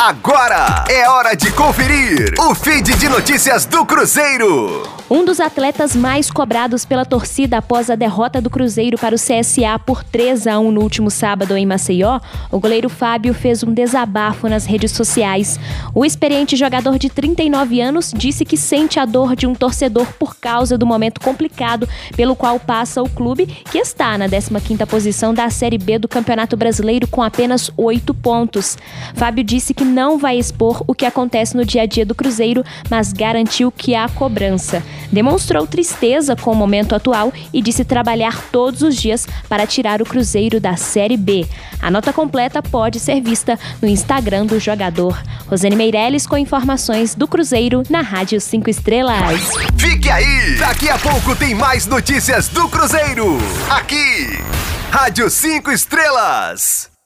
Agora é hora de conferir o feed de notícias do Cruzeiro. Um dos atletas mais cobrados pela torcida após a derrota do Cruzeiro para o CSA por 3 a 1 no último sábado em Maceió, o goleiro Fábio fez um desabafo nas redes sociais. O experiente jogador de 39 anos disse que sente a dor de um torcedor por causa do momento complicado pelo qual passa o clube, que está na 15ª posição da Série B do Campeonato Brasileiro com apenas 8 pontos. Fábio disse que não vai expor o que acontece no dia a dia do Cruzeiro, mas garantiu que há cobrança. Demonstrou tristeza com o momento atual e disse trabalhar todos os dias para tirar o Cruzeiro da Série B. A nota completa pode ser vista no Instagram do jogador. Rosane Meirelles com informações do Cruzeiro na Rádio 5 Estrelas. Fique aí! Daqui a pouco tem mais notícias do Cruzeiro. Aqui, Rádio 5 Estrelas.